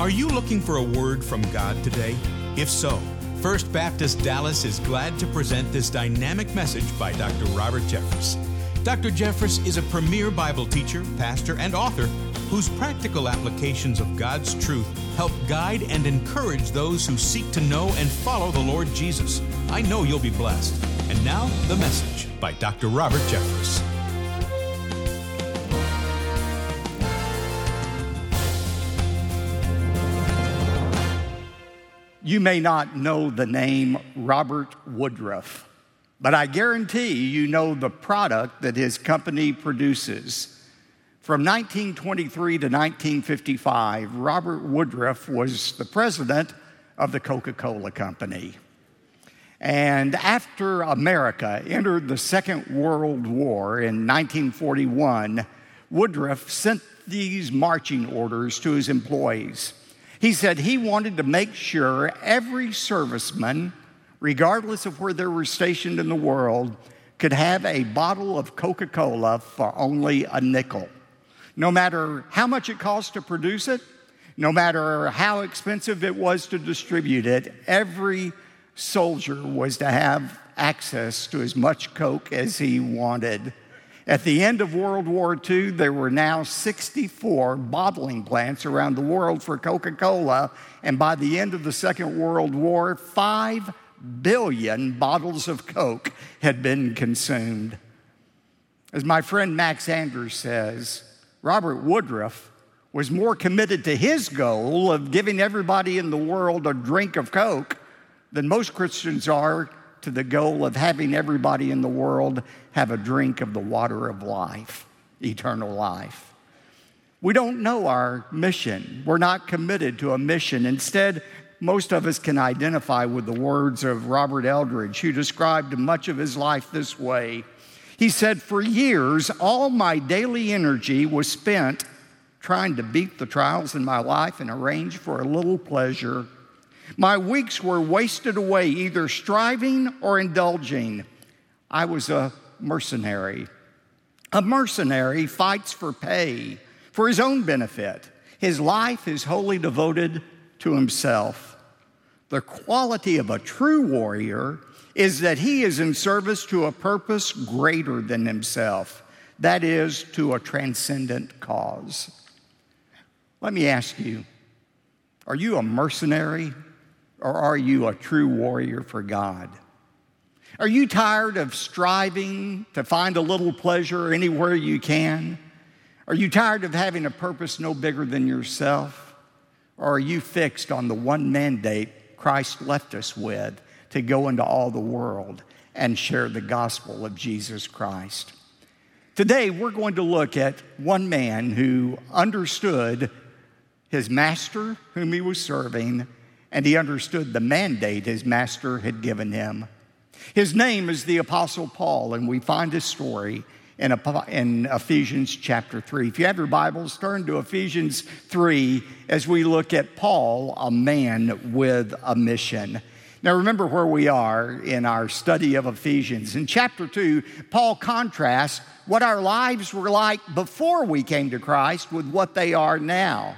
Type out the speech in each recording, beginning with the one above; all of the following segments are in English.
Are you looking for a word from God today? If so, First Baptist Dallas is glad to present this dynamic message by Dr. Robert Jeffress. Dr. Jeffress is a premier Bible teacher, pastor, and author whose practical applications of God's truth help guide and encourage those who seek to know and follow the Lord Jesus. I know you'll be blessed. And now, the message by Dr. Robert Jeffress. You may not know the name Robert Woodruff, but I guarantee you know the product that his company produces. From 1923 to 1955, Robert Woodruff was the president of the Coca Cola Company. And after America entered the Second World War in 1941, Woodruff sent these marching orders to his employees. He said he wanted to make sure every serviceman, regardless of where they were stationed in the world, could have a bottle of Coca Cola for only a nickel. No matter how much it cost to produce it, no matter how expensive it was to distribute it, every soldier was to have access to as much Coke as he wanted. At the end of World War II, there were now 64 bottling plants around the world for Coca Cola. And by the end of the Second World War, 5 billion bottles of Coke had been consumed. As my friend Max Anders says, Robert Woodruff was more committed to his goal of giving everybody in the world a drink of Coke than most Christians are to the goal of having everybody in the world have a drink of the water of life, eternal life. We don't know our mission. We're not committed to a mission. Instead, most of us can identify with the words of Robert Eldridge, who described much of his life this way. He said, For years, all my daily energy was spent trying to beat the trials in my life and arrange for a little pleasure my weeks were wasted away either striving or indulging. I was a mercenary. A mercenary fights for pay, for his own benefit. His life is wholly devoted to himself. The quality of a true warrior is that he is in service to a purpose greater than himself, that is, to a transcendent cause. Let me ask you are you a mercenary or are you a true warrior for God? Are you tired of striving to find a little pleasure anywhere you can? Are you tired of having a purpose no bigger than yourself? Or are you fixed on the one mandate Christ left us with to go into all the world and share the gospel of Jesus Christ? Today, we're going to look at one man who understood his master, whom he was serving, and he understood the mandate his master had given him. His name is the Apostle Paul, and we find his story in, Ephesians chapter 3. If you have your Bibles, turn to Ephesians 3 as we look at Paul, a man with a mission. Now, remember where we are in our study of Ephesians. In chapter 2, Paul contrasts what our lives were like before we came to Christ with what they are now.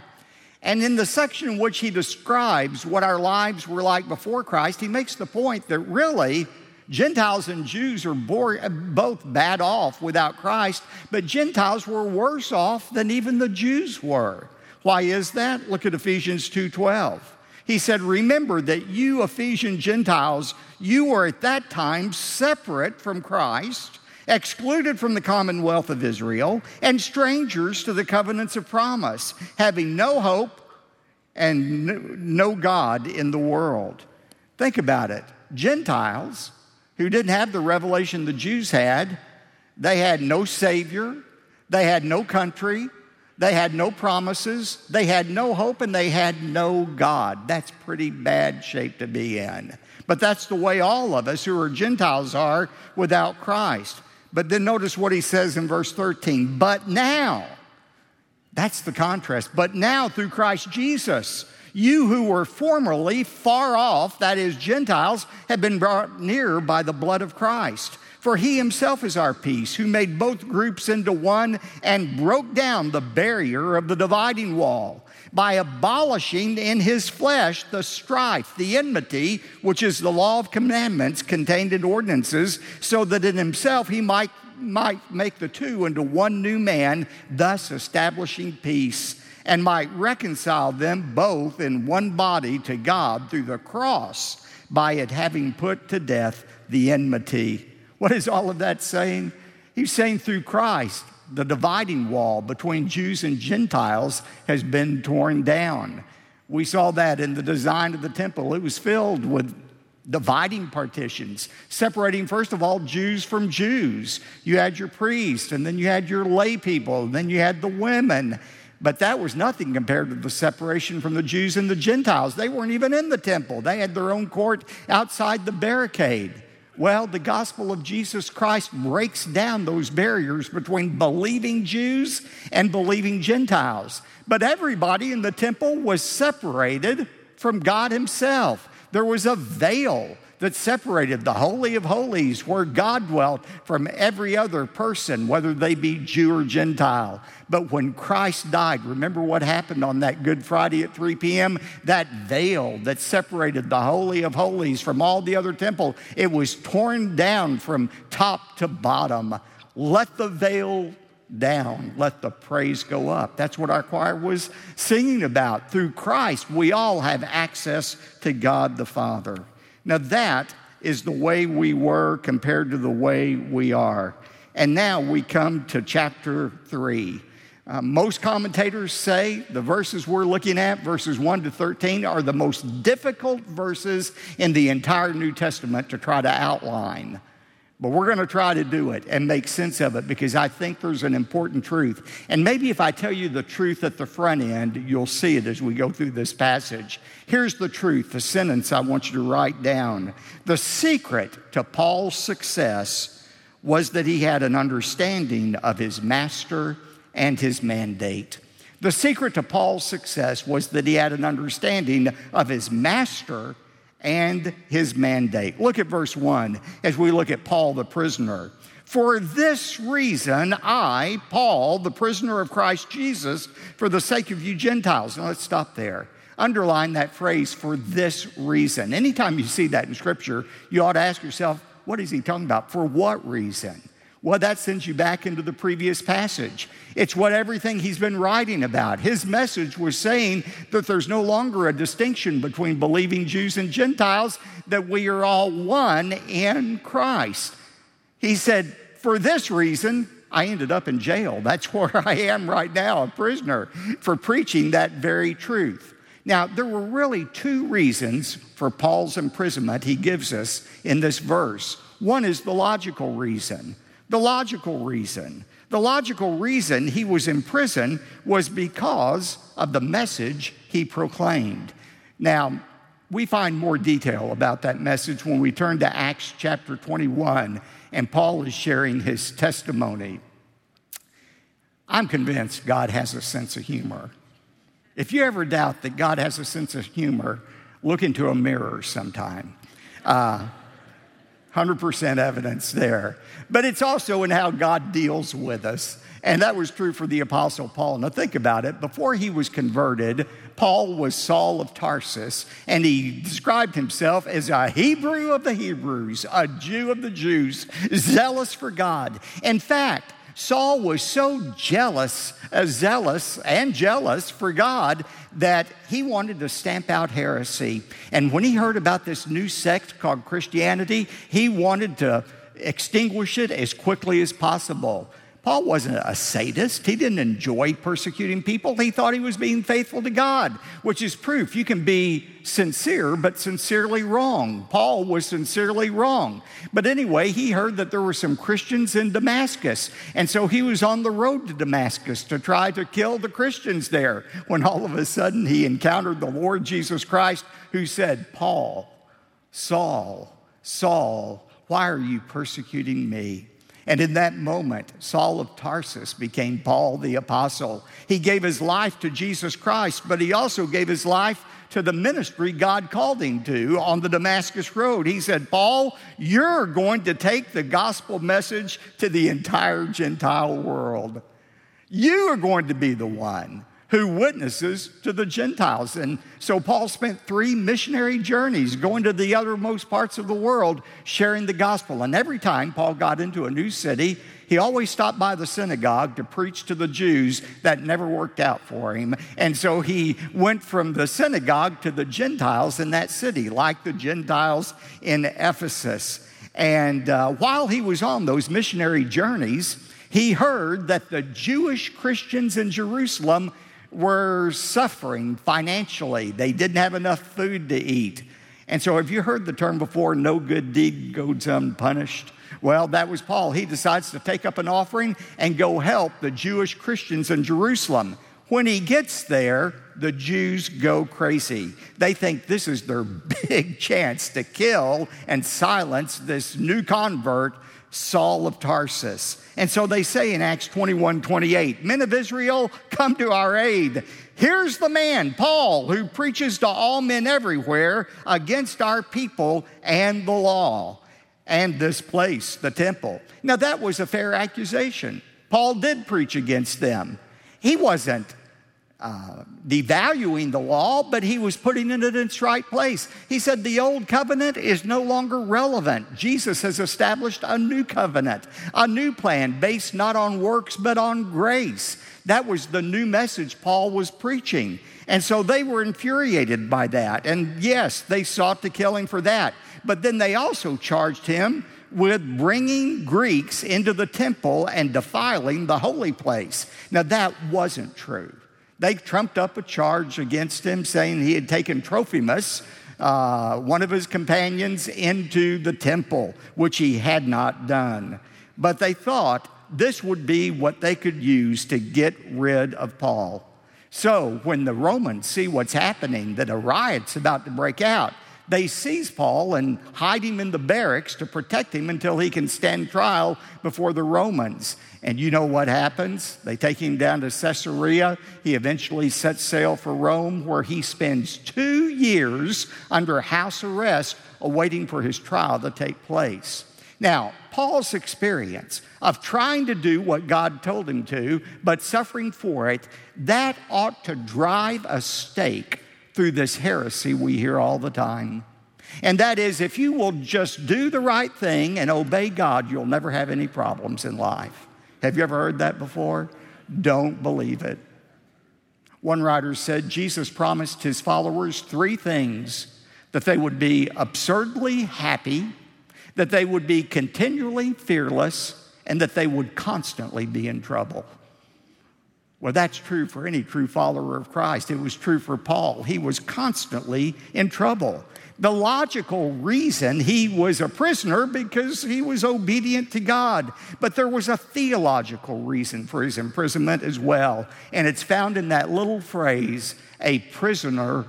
And in the section in which he describes what our lives were like before Christ, he makes the point that really Gentiles and Jews are both bad off without Christ, but Gentiles were worse off than even the Jews were. Why is that? Look at Ephesians 2:12. He said, "Remember that you Ephesian Gentiles, you were at that time separate from Christ, excluded from the commonwealth of Israel, and strangers to the covenants of promise, having no hope and no God in the world. Think about it. Gentiles who didn't have the revelation the Jews had, they had no Savior, they had no country, they had no promises, they had no hope, and they had no God. That's pretty bad shape to be in. But that's the way all of us who are Gentiles are without Christ. But then notice what he says in verse 13. But now, that's the contrast. But now, through Christ Jesus, you who were formerly far off, that is, Gentiles, have been brought near by the blood of Christ. For he himself is our peace, who made both groups into one and broke down the barrier of the dividing wall by abolishing in his flesh the strife, the enmity, which is the law of commandments contained in ordinances, so that in himself he might, might make the two into one new man, thus establishing peace, and might reconcile them both in one body to God through the cross, by it having put to death the enmity. What is all of that saying? He's saying through Christ, the dividing wall between Jews and Gentiles has been torn down. We saw that in the design of the temple. It was filled with dividing partitions, separating, first of all, Jews from Jews. You had your priests, and then you had your lay people, and then you had the women. But that was nothing compared to the separation from the Jews and the Gentiles. They weren't even in the temple, they had their own court outside the barricade. Well, the gospel of Jesus Christ breaks down those barriers between believing Jews and believing Gentiles. But everybody in the temple was separated from God Himself. There was a veil that separated the Holy of Holies, where God dwelt, from every other person, whether they be Jew or Gentile. But when Christ died, remember what happened on that Good Friday at 3 p.m.? That veil that separated the Holy of Holies from all the other temple, it was torn down from top to bottom. Let the veil down, let the praise go up. That's what our choir was singing about. Through Christ, we all have access to God the Father. Now, that is the way we were compared to the way we are. And now we come to chapter 3. Uh, most commentators say the verses we're looking at, verses 1 to 13, are the most difficult verses in the entire New Testament to try to outline. But we're going to try to do it and make sense of it because I think there's an important truth. And maybe if I tell you the truth at the front end, you'll see it as we go through this passage. Here's the truth, the sentence I want you to write down. The secret to Paul's success was that he had an understanding of his master and his mandate. The secret to Paul's success was that he had an understanding of his master and his mandate. Look at verse 1 as we look at Paul the prisoner. For this reason, I, Paul, the prisoner of Christ Jesus, for the sake of you Gentiles. Now let's stop there. Underline that phrase, for this reason. Anytime you see that in Scripture, you ought to ask yourself, what is he talking about? For what reason? Well, that sends you back into the previous passage. It's what everything he's been writing about. His message was saying that there's no longer a distinction between believing Jews and Gentiles, that we are all one in Christ. He said, For this reason, I ended up in jail. That's where I am right now, a prisoner, for preaching that very truth. Now, there were really two reasons for Paul's imprisonment he gives us in this verse. One is the logical reason. The logical reason. The logical reason he was in prison was because of the message he proclaimed. Now, we find more detail about that message when we turn to Acts chapter 21, and Paul is sharing his testimony. I'm convinced God has a sense of humor. If you ever doubt that God has a sense of humor, look into a mirror sometime. Uh, 100% evidence there. But it's also in how God deals with us. And that was true for the Apostle Paul. Now, think about it. Before he was converted, Paul was Saul of Tarsus, and he described himself as a Hebrew of the Hebrews, a Jew of the Jews, zealous for God. In fact, Saul was so jealous, uh, zealous and jealous for God that he wanted to stamp out heresy. And when he heard about this new sect called Christianity, he wanted to extinguish it as quickly as possible. Paul wasn't a sadist. He didn't enjoy persecuting people. He thought he was being faithful to God, which is proof you can be sincere, but sincerely wrong. Paul was sincerely wrong. But anyway, he heard that there were some Christians in Damascus. And so he was on the road to Damascus to try to kill the Christians there when all of a sudden he encountered the Lord Jesus Christ who said, Paul, Saul, Saul, why are you persecuting me? And in that moment, Saul of Tarsus became Paul the Apostle. He gave his life to Jesus Christ, but he also gave his life to the ministry God called him to on the Damascus Road. He said, Paul, you're going to take the gospel message to the entire Gentile world. You are going to be the one who witnesses to the Gentiles. And so Paul spent three missionary journeys going to the uttermost parts of the world sharing the gospel. And every time Paul got into a new city, he always stopped by the synagogue to preach to the Jews. That never worked out for him. And so he went from the synagogue to the Gentiles in that city, like the Gentiles in Ephesus. And uh, while he was on those missionary journeys, he heard that the Jewish Christians in Jerusalem were suffering financially. They didn't have enough food to eat. And so, have you heard the term before, no good deed goes unpunished? Well, that was Paul. He decides to take up an offering and go help the Jewish Christians in Jerusalem. When he gets there, the Jews go crazy. They think this is their big chance to kill and silence this new convert Saul of Tarsus. And so they say in Acts 21 28, Men of Israel, come to our aid. Here's the man, Paul, who preaches to all men everywhere against our people and the law and this place, the temple. Now, that was a fair accusation. Paul did preach against them. He wasn't uh, devaluing the law, but he was putting it in its right place. He said the old covenant is no longer relevant. Jesus has established a new covenant, a new plan based not on works, but on grace. That was the new message Paul was preaching. And so they were infuriated by that. And yes, they sought to kill him for that. But then they also charged him with bringing Greeks into the temple and defiling the holy place. Now, that wasn't true. They trumped up a charge against him saying he had taken Trophimus, uh, one of his companions, into the temple, which he had not done. But they thought this would be what they could use to get rid of Paul. So when the Romans see what's happening, that a riot's about to break out, they seize Paul and hide him in the barracks to protect him until he can stand trial before the Romans. And you know what happens? They take him down to Caesarea. He eventually sets sail for Rome, where he spends two years under house arrest awaiting for his trial to take place. Now, Paul's experience of trying to do what God told him to, but suffering for it, that ought to drive a stake through this heresy we hear all the time. And that is, if you will just do the right thing and obey God, you'll never have any problems in life. Have you ever heard that before? Don't believe it. One writer said Jesus promised his followers three things that they would be absurdly happy, that they would be continually fearless, and that they would constantly be in trouble. Well, that's true for any true follower of Christ. It was true for Paul. He was constantly in trouble. The logical reason he was a prisoner because he was obedient to God. But there was a theological reason for his imprisonment as well. And it's found in that little phrase, a prisoner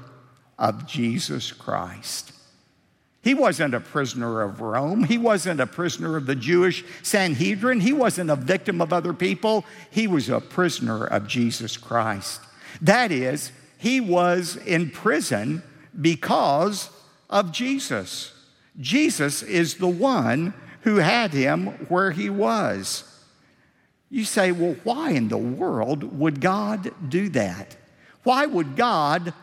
of Jesus Christ. He wasn't a prisoner of Rome. He wasn't a prisoner of the Jewish Sanhedrin. He wasn't a victim of other people. He was a prisoner of Jesus Christ. That is, he was in prison because of Jesus. Jesus is the one who had him where he was. You say, well, why in the world would God do that? Why would God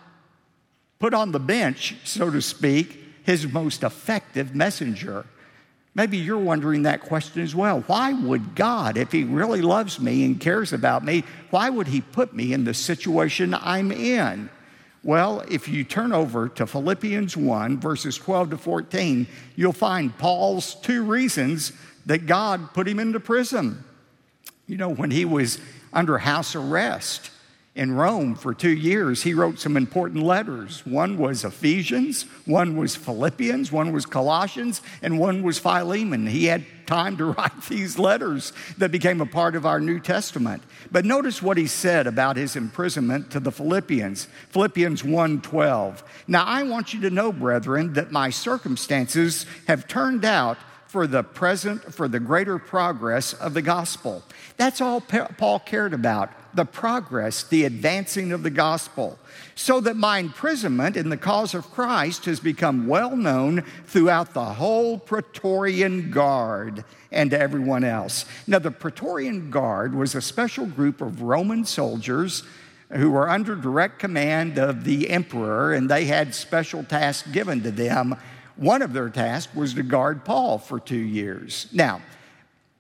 put on the bench, so to speak, his most effective messenger. Maybe you're wondering that question as well. Why would God, if He really loves me and cares about me, why would He put me in the situation I'm in? Well, if you turn over to Philippians 1, verses 12 to 14, you'll find Paul's two reasons that God put him into prison. You know, when he was under house arrest, in Rome for two years, he wrote some important letters. One was Ephesians, one was Philippians, one was Colossians, and one was Philemon. He had time to write these letters that became a part of our New Testament. But notice what he said about his imprisonment to the Philippians. Philippians 1:12. Now I want you to know, brethren, that my circumstances have turned out for the present for the greater progress of the gospel. That's all Paul cared about the progress, the advancing of the gospel, so that my imprisonment in the cause of Christ has become well known throughout the whole Praetorian Guard and to everyone else. Now, the Praetorian Guard was a special group of Roman soldiers who were under direct command of the emperor, and they had special tasks given to them. One of their tasks was to guard Paul for two years. Now,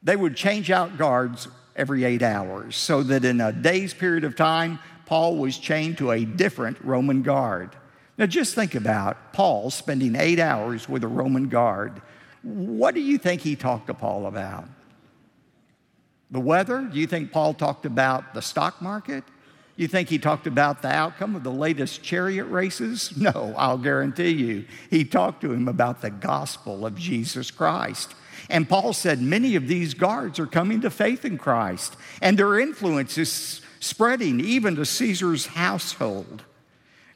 they would change out guards every eight hours, so that in a day's period of time, Paul was chained to a different Roman guard. Now, just think about Paul spending eight hours with a Roman guard. What do you think he talked to Paul about? The weather? Do you think Paul talked about the stock market? You think he talked about the outcome of the latest chariot races? No, I'll guarantee you. He talked to him about the gospel of Jesus Christ. And Paul said many of these guards are coming to faith in Christ, and their influence is spreading even to Caesar's household.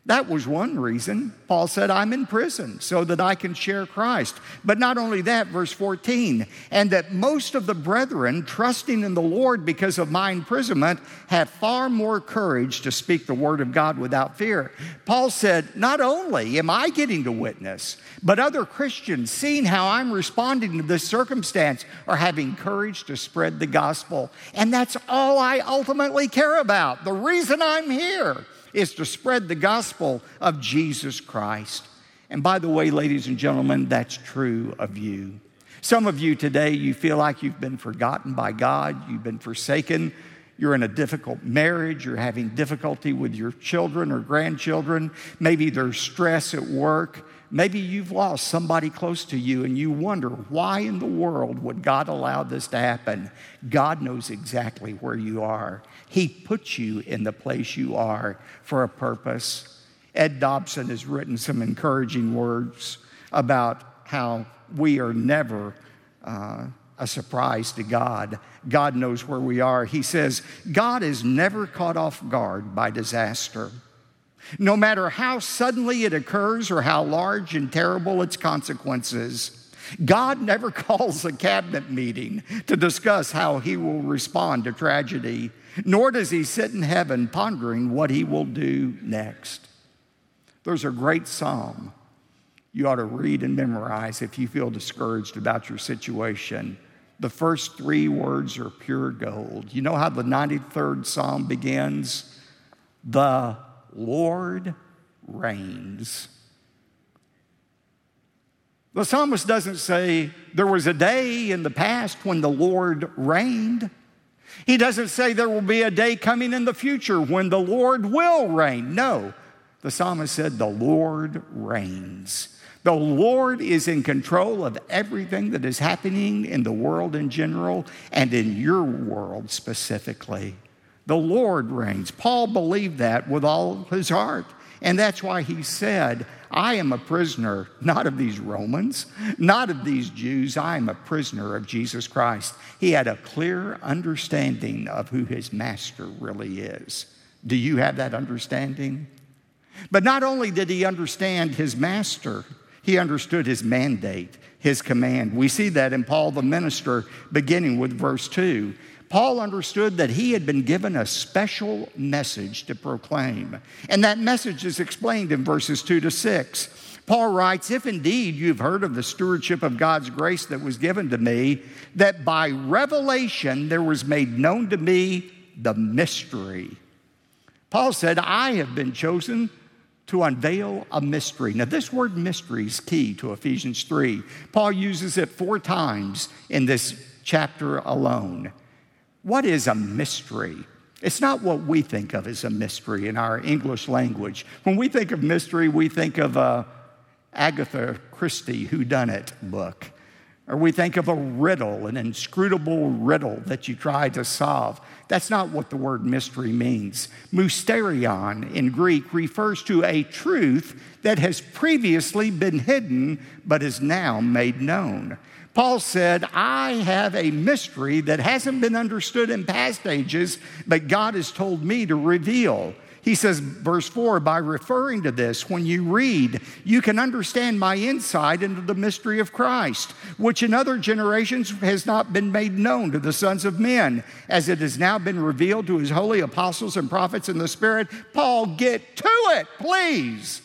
That was one reason. Paul said, I'm in prison so that I can share Christ. But not only that, verse 14, and that most of the brethren, trusting in the Lord because of my imprisonment, have far more courage to speak the word of God without fear. Paul said, Not only am I getting to witness, but other Christians, seeing how I'm responding to this circumstance, are having courage to spread the gospel. And that's all I ultimately care about. The reason I'm here is to spread the gospel of Jesus Christ. And by the way, ladies and gentlemen, that's true of you. Some of you today, you feel like you've been forgotten by God, you've been forsaken, you're in a difficult marriage, you're having difficulty with your children or grandchildren, maybe there's stress at work. Maybe you've lost somebody close to you and you wonder why in the world would God allow this to happen? God knows exactly where you are. He put you in the place you are for a purpose. Ed Dobson has written some encouraging words about how we are never uh, a surprise to God. God knows where we are. He says, God is never caught off guard by disaster. No matter how suddenly it occurs or how large and terrible its consequences, God never calls a cabinet meeting to discuss how he will respond to tragedy, nor does he sit in heaven pondering what he will do next. There's a great psalm you ought to read and memorize if you feel discouraged about your situation. The first three words are pure gold. You know how the 93rd psalm begins? The Lord reigns. The psalmist doesn't say there was a day in the past when the Lord reigned. He doesn't say there will be a day coming in the future when the Lord will reign. No, the psalmist said the Lord reigns. The Lord is in control of everything that is happening in the world in general and in your world specifically. The Lord reigns. Paul believed that with all his heart. And that's why he said, I am a prisoner, not of these Romans, not of these Jews. I am a prisoner of Jesus Christ. He had a clear understanding of who his master really is. Do you have that understanding? But not only did he understand his master, he understood his mandate, his command. We see that in Paul the minister, beginning with verse 2. Paul understood that he had been given a special message to proclaim. And that message is explained in verses 2 to 6. Paul writes, If indeed you've heard of the stewardship of God's grace that was given to me, that by revelation there was made known to me the mystery. Paul said, I have been chosen to unveil a mystery. Now, this word mystery is key to Ephesians 3. Paul uses it four times in this chapter alone. What is a mystery? It's not what we think of as a mystery in our English language. When we think of mystery, we think of a Agatha Christie whodunit book. Or we think of a riddle, an inscrutable riddle that you try to solve. That's not what the word mystery means. Mysterion in Greek refers to a truth that has previously been hidden but is now made known. Paul said, I have a mystery that hasn't been understood in past ages, but God has told me to reveal. He says, verse 4, by referring to this, when you read, you can understand my insight into the mystery of Christ, which in other generations has not been made known to the sons of men, as it has now been revealed to his holy apostles and prophets in the Spirit. Paul, get to it, please.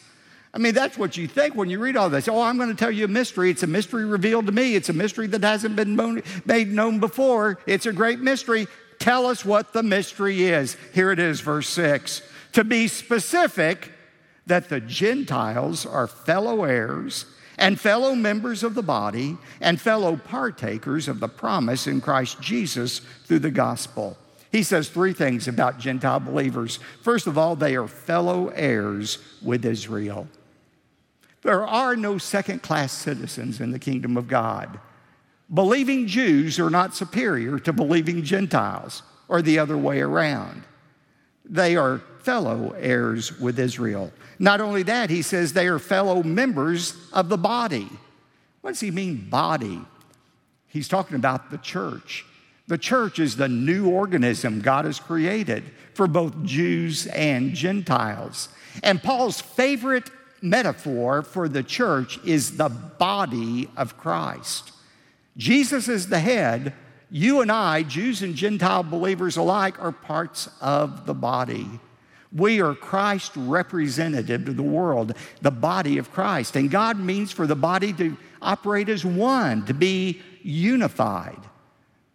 I mean, that's what you think when you read all this. Oh, I'm going to tell you a mystery. It's a mystery revealed to me. It's a mystery that hasn't been made known before. It's a great mystery. Tell us what the mystery is. Here it is, verse 6. To be specific, that the Gentiles are fellow heirs and fellow members of the body and fellow partakers of the promise in Christ Jesus through the gospel. He says three things about Gentile believers. First of all, they are fellow heirs with Israel. There are no second class citizens in the kingdom of God. Believing Jews are not superior to believing Gentiles or the other way around. They are fellow heirs with Israel. Not only that, he says they are fellow members of the body. What does he mean, body? He's talking about the church. The church is the new organism God has created for both Jews and Gentiles. And Paul's favorite metaphor for the church is the body of Christ. Jesus is the head. You and I, Jews and Gentile believers alike, are parts of the body. We are Christ representative to the world, the body of Christ. And God means for the body to operate as one, to be unified.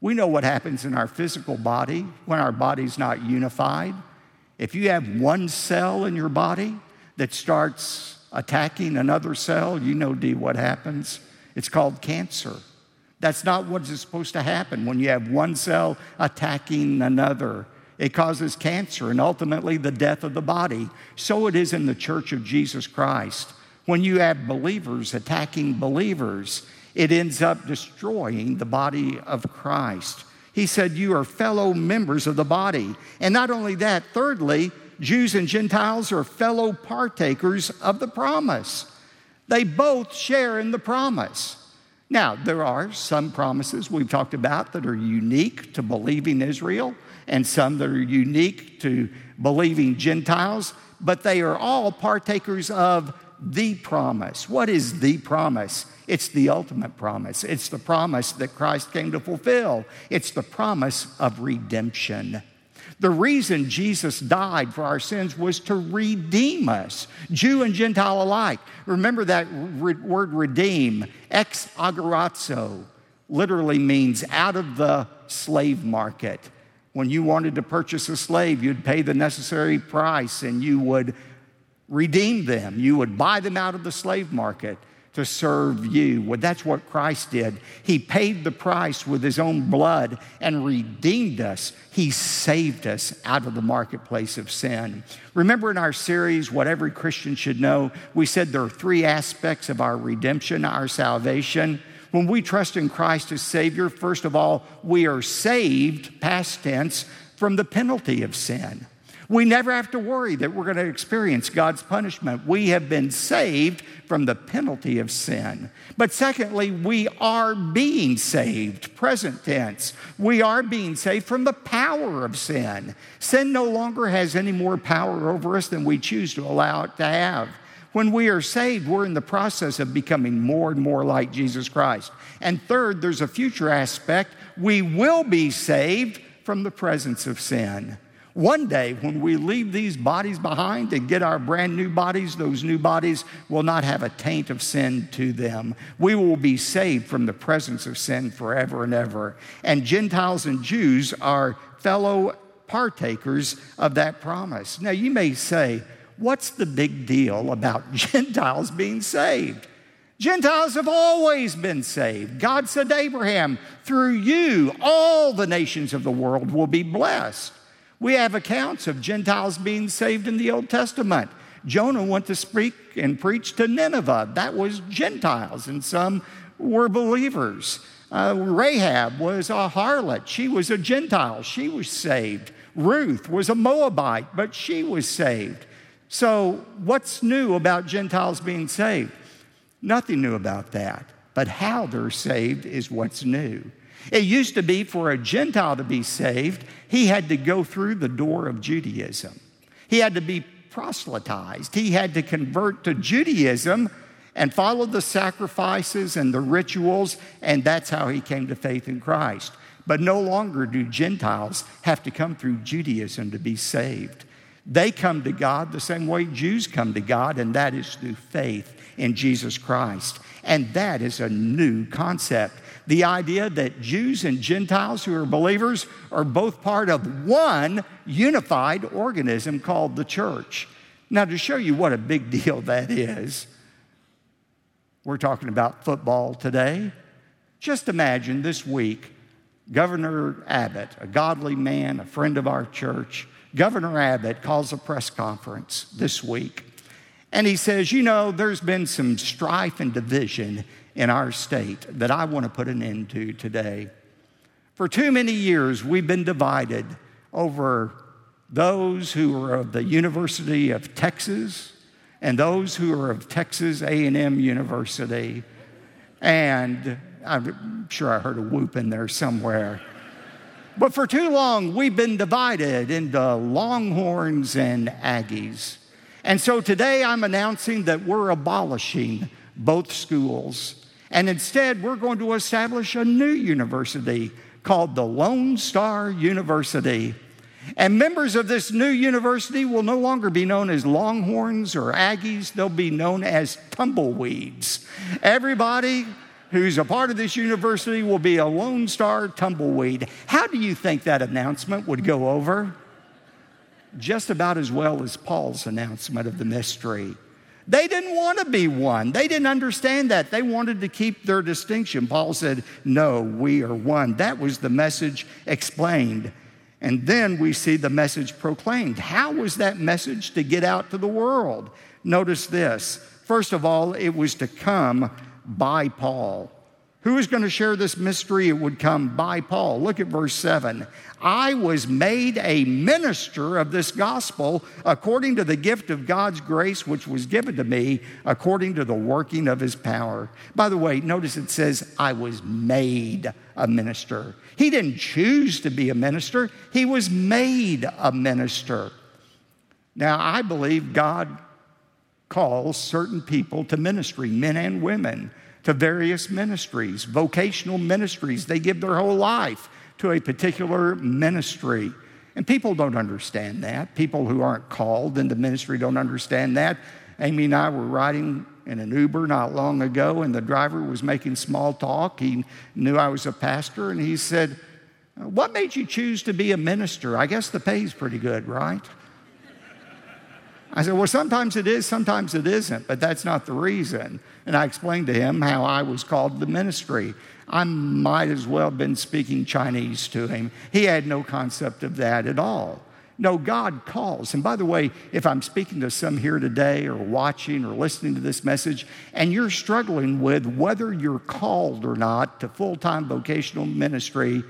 We know what happens in our physical body when our body's not unified. If you have one cell in your body that starts attacking another cell, you know, D, what happens? It's called cancer. That's not what is supposed to happen when you have one cell attacking another. It causes cancer and ultimately the death of the body. So it is in the church of Jesus Christ. When you have believers attacking believers, it ends up destroying the body of Christ. He said, You are fellow members of the body. And not only that, thirdly, Jews and Gentiles are fellow partakers of the promise. They both share in the promise. Now, there are some promises we've talked about that are unique to believing Israel and some that are unique to believing Gentiles, but they are all partakers of the promise. What is the promise? It's the ultimate promise. It's the promise that Christ came to fulfill. It's the promise of redemption. The reason Jesus died for our sins was to redeem us, Jew and Gentile alike. Remember that re- word redeem, ex agorazo, literally means out of the slave market. When you wanted to purchase a slave, you'd pay the necessary price and you would redeem them. You would buy them out of the slave market to serve you. Well, that's what Christ did. He paid the price with his own blood and redeemed us. He saved us out of the marketplace of sin. Remember in our series, What Every Christian Should Know, we said there are three aspects of our redemption, our salvation. When we trust in Christ as Savior, first of all, we are saved, past tense, from the penalty of sin. We never have to worry that we're going to experience God's punishment. We have been saved from the penalty of sin. But secondly, we are being saved, present tense. We are being saved from the power of sin. Sin no longer has any more power over us than we choose to allow it to have. When we are saved, we're in the process of becoming more and more like Jesus Christ. And third, there's a future aspect. We will be saved from the presence of sin. One day, when we leave these bodies behind and get our brand new bodies, those new bodies will not have a taint of sin to them. We will be saved from the presence of sin forever and ever. And Gentiles and Jews are fellow partakers of that promise. Now, you may say, what's the big deal about Gentiles being saved? Gentiles have always been saved. God said to Abraham, through you, all the nations of the world will be blessed. We have accounts of Gentiles being saved in the Old Testament. Jonah went to speak and preach to Nineveh. That was Gentiles, and some were believers. Uh, Rahab was a harlot. She was a Gentile. She was saved. Ruth was a Moabite, but she was saved. So, what's new about Gentiles being saved? Nothing new about that. But how they're saved is what's new. It used to be for a Gentile to be saved, he had to go through the door of Judaism. He had to be proselytized. He had to convert to Judaism and follow the sacrifices and the rituals, and that's how he came to faith in Christ. But no longer do Gentiles have to come through Judaism to be saved. They come to God the same way Jews come to God, and that is through faith in Jesus Christ. And that is a new concept. The idea that Jews and Gentiles who are believers are both part of one unified organism called the church. Now, to show you what a big deal that is, we're talking about football today. Just imagine this week, Governor Abbott, a godly man, a friend of our church, Governor Abbott calls a press conference this week. And he says, You know, there's been some strife and division in our state that I want to put an end to today. For too many years, we've been divided over those who are of the University of Texas and those who are of Texas A&M University. And I'm sure I heard a whoop in there somewhere. But for too long, we've been divided into Longhorns and Aggies. And so today I'm announcing that we're abolishing both schools. And instead, we're going to establish a new university called the Lone Star University. And members of this new university will no longer be known as Longhorns or Aggies, they'll be known as tumbleweeds. Everybody who's a part of this university will be a Lone Star tumbleweed. How do you think that announcement would go over? Just about as well as Paul's announcement of the mystery. They didn't want to be one. They didn't understand that. They wanted to keep their distinction. Paul said, No, we are one. That was the message explained. And then we see the message proclaimed. How was that message to get out to the world? Notice this. First of all, it was to come by Paul. Who is going to share this mystery? It would come by Paul. Look at verse 7. I was made a minister of this gospel according to the gift of God's grace, which was given to me according to the working of his power. By the way, notice it says, I was made a minister. He didn't choose to be a minister, he was made a minister. Now, I believe God calls certain people to ministry, men and women, to various ministries, vocational ministries. They give their whole life to a particular ministry. And people don't understand that. People who aren't called into ministry don't understand that. Amy and I were riding in an Uber not long ago, and the driver was making small talk. He knew I was a pastor, and he said, What made you choose to be a minister? I guess the pay's pretty good, right? I said, Well, sometimes it is, sometimes it isn't, but that's not the reason. And I explained to him how I was called to ministry. I might as well have been speaking Chinese to him. He had no concept of that at all. No, God calls. And by the way, if I'm speaking to some here today or watching or listening to this message, and you're struggling with whether you're called or not to full time vocational ministry,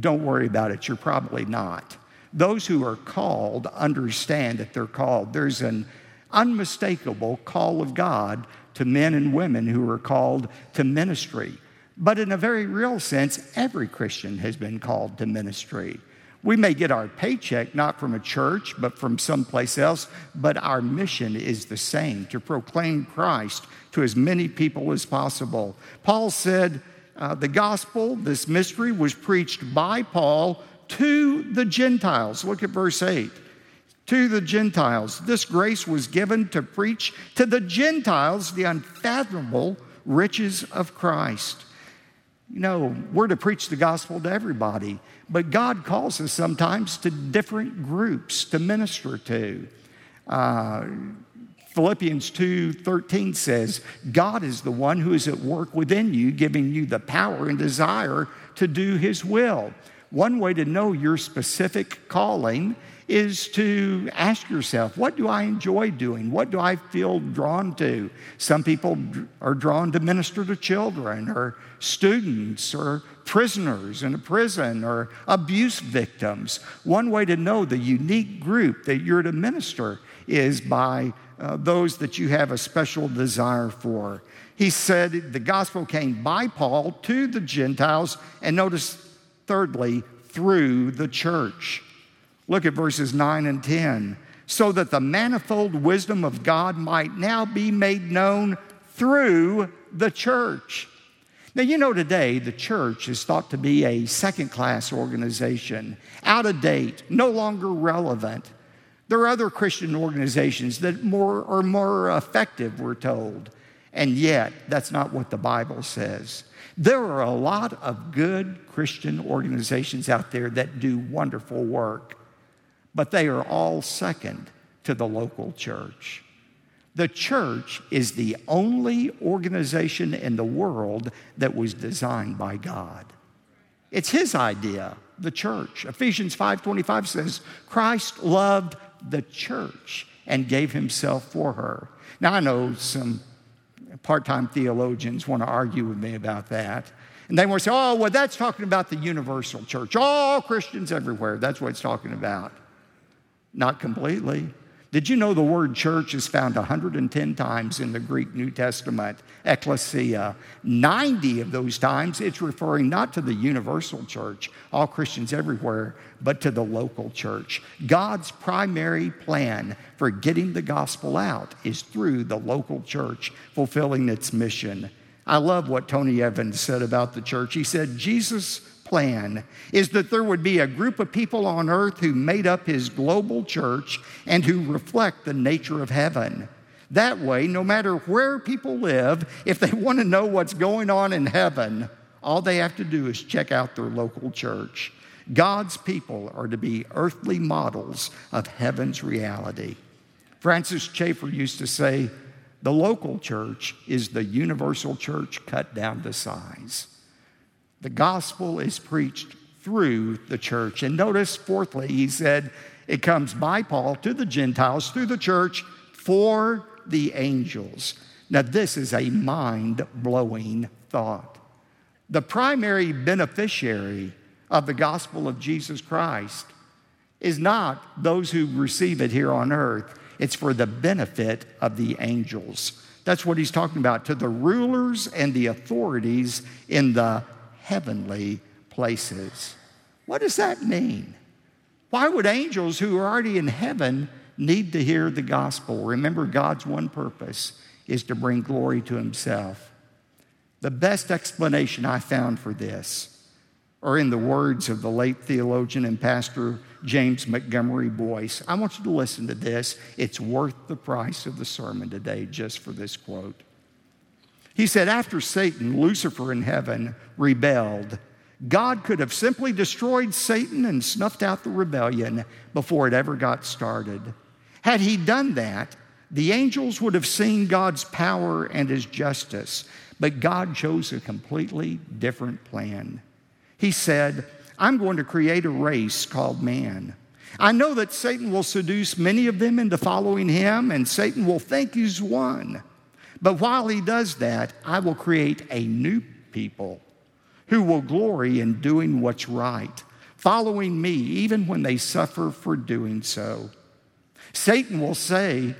don't worry about it. You're probably not. Those who are called understand that they're called. There's an unmistakable call of God to men and women who are called to ministry. But in a very real sense, every Christian has been called to ministry. We may get our paycheck not from a church, but from someplace else, but our mission is the same to proclaim Christ to as many people as possible. Paul said, uh, The gospel, this mystery, was preached by Paul to the Gentiles. Look at verse 8. To the Gentiles. This grace was given to preach to the Gentiles the unfathomable riches of Christ. You know, we're to preach the gospel to everybody, but God calls us sometimes to different groups to minister to. Uh, Philippians 2:13 says, God is the one who is at work within you, giving you the power and desire to do his will. One way to know your specific calling is to ask yourself, what do I enjoy doing? What do I feel drawn to? Some people are drawn to minister to children or students or prisoners in a prison or abuse victims. One way to know the unique group that you're to minister is by uh, those that you have a special desire for. He said the gospel came by Paul to the Gentiles, and notice thirdly, through the church. Look at verses 9 and 10. So that the manifold wisdom of God might now be made known through the church. Now, you know, today the church is thought to be a second class organization, out of date, no longer relevant. There are other Christian organizations that more are more effective, we're told. And yet, that's not what the Bible says. There are a lot of good Christian organizations out there that do wonderful work, but they are all second to the local church. The church is the only organization in the world that was designed by God. It's his idea, the church. Ephesians 5:25 says, "Christ loved the church and gave himself for her." Now I know some part-time theologians want to argue with me about that. And they want to say, "Oh, well that's talking about the universal church. All Christians everywhere. That's what it's talking about." Not completely. Did you know the word church is found 110 times in the Greek New Testament, ecclesia? 90 of those times it's referring not to the universal church, all Christians everywhere, but to the local church. God's primary plan for getting the gospel out is through the local church fulfilling its mission. I love what Tony Evans said about the church. He said, Jesus plan is that there would be a group of people on earth who made up his global church and who reflect the nature of heaven. That way, no matter where people live, if they want to know what's going on in heaven, all they have to do is check out their local church. God's people are to be earthly models of heaven's reality. Francis Schaeffer used to say, the local church is the universal church cut down to size. The gospel is preached through the church. And notice, fourthly, he said it comes by Paul to the Gentiles through the church for the angels. Now, this is a mind blowing thought. The primary beneficiary of the gospel of Jesus Christ is not those who receive it here on earth, it's for the benefit of the angels. That's what he's talking about to the rulers and the authorities in the heavenly places. What does that mean? Why would angels who are already in heaven need to hear the gospel? Remember, God's one purpose is to bring glory to himself. The best explanation I found for this are in the words of the late theologian and pastor James Montgomery Boice. I want you to listen to this. It's worth the price of the sermon today just for this quote. He said, after Satan, Lucifer in heaven, rebelled, God could have simply destroyed Satan and snuffed out the rebellion before it ever got started. Had he done that, the angels would have seen God's power and his justice, but God chose a completely different plan. He said, I'm going to create a race called man. I know that Satan will seduce many of them into following him, and Satan will think he's won. But while he does that, I will create a new people who will glory in doing what's right, following me even when they suffer for doing so. Satan will say,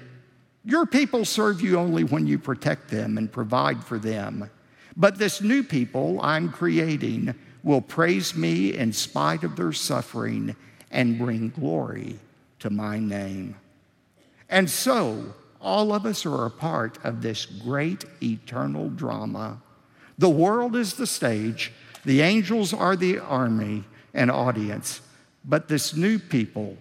Your people serve you only when you protect them and provide for them. But this new people I'm creating will praise me in spite of their suffering and bring glory to my name. And so, all of us are a part of this great eternal drama. The world is the stage, the angels are the army and audience, but this new people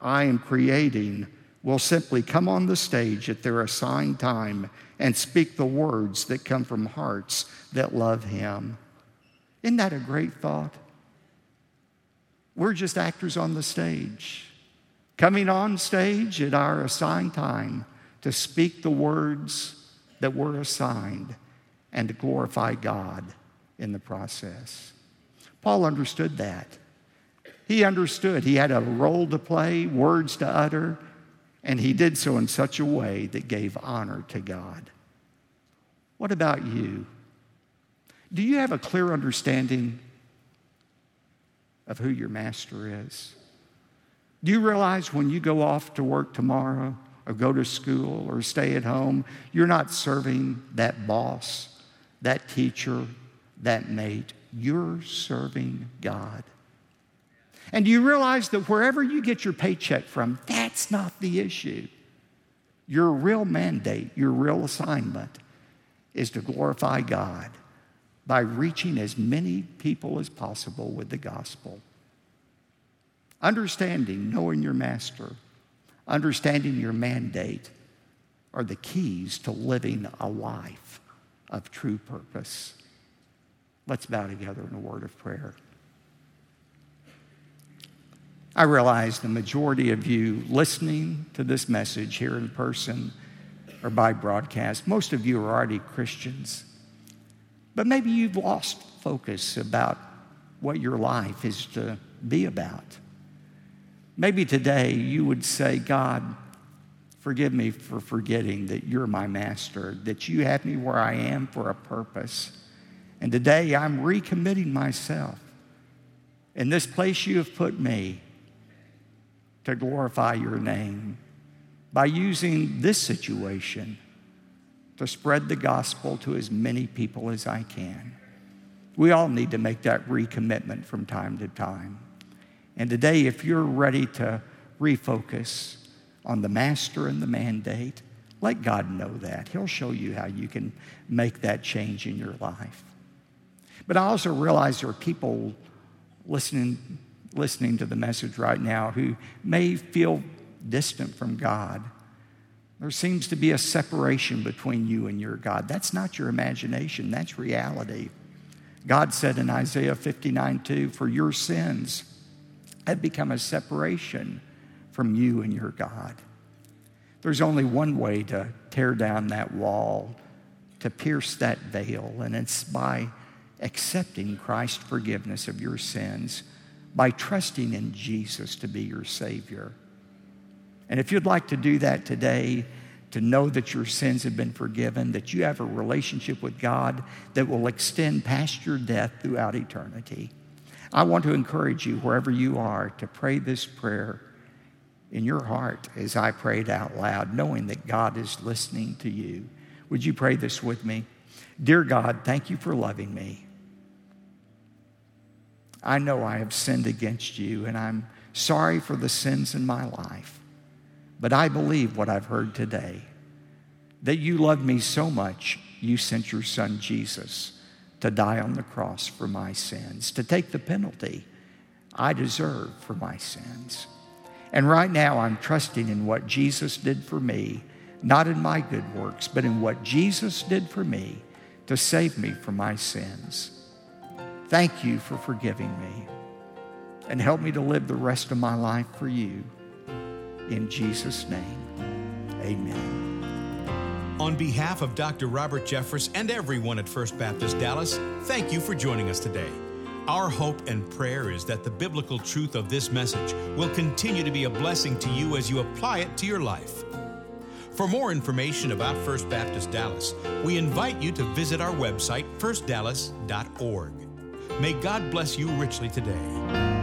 I am creating will simply come on the stage at their assigned time and speak the words that come from hearts that love Him. Isn't that a great thought? We're just actors on the stage, coming on stage at our assigned time to speak the words that were assigned and to glorify God in the process. Paul understood that. He understood he had a role to play, words to utter, and he did so in such a way that gave honor to God. What about you? Do you have a clear understanding of who your master is? Do you realize when you go off to work tomorrow or go to school or stay at home, you're not serving that boss, that teacher, that mate. You're serving God. And do you realize that wherever you get your paycheck from, that's not the issue. Your real mandate, your real assignment is to glorify God by reaching as many people as possible with the gospel. Understanding, knowing your master, understanding your mandate, are the keys to living a life of true purpose. Let's bow together in a word of prayer. I realize the majority of you listening to this message here in person or by broadcast, most of you are already Christians. But maybe you've lost focus about what your life is to be about. Maybe today you would say, God, forgive me for forgetting that you're my master, that you have me where I am for a purpose. And today I'm recommitting myself in this place you have put me to glorify your name by using this situation to spread the gospel to as many people as I can. We all need to make that recommitment from time to time. And today, if you're ready to refocus on the master and the mandate, let God know that. He'll show you how you can make that change in your life. But I also realize there are people listening, listening to the message right now who may feel distant from God. There seems to be a separation between you and your God. That's not your imagination, that's reality. God said in Isaiah 59 2, For your sins have become a separation from you and your God. There's only one way to tear down that wall, to pierce that veil, and it's by accepting Christ's forgiveness of your sins, by trusting in Jesus to be your Savior. And if you'd like to do that today, to know that your sins have been forgiven, that you have a relationship with God that will extend past your death throughout eternity. I want to encourage you, wherever you are, to pray this prayer in your heart as I prayed out loud, knowing that God is listening to you. Would you pray this with me? Dear God, thank you for loving me. I know I have sinned against you, and I'm sorry for the sins in my life. But I believe what I've heard today that you loved me so much, you sent your son Jesus to die on the cross for my sins, to take the penalty I deserve for my sins. And right now, I'm trusting in what Jesus did for me, not in my good works, but in what Jesus did for me to save me from my sins. Thank you for forgiving me and help me to live the rest of my life for you. In Jesus' name, amen. On behalf of Dr. Robert Jeffress and everyone at First Baptist Dallas, thank you for joining us today. Our hope and prayer is that the biblical truth of this message will continue to be a blessing to you as you apply it to your life. For more information about First Baptist Dallas, we invite you to visit our website, firstdallas.org. May God bless you richly today.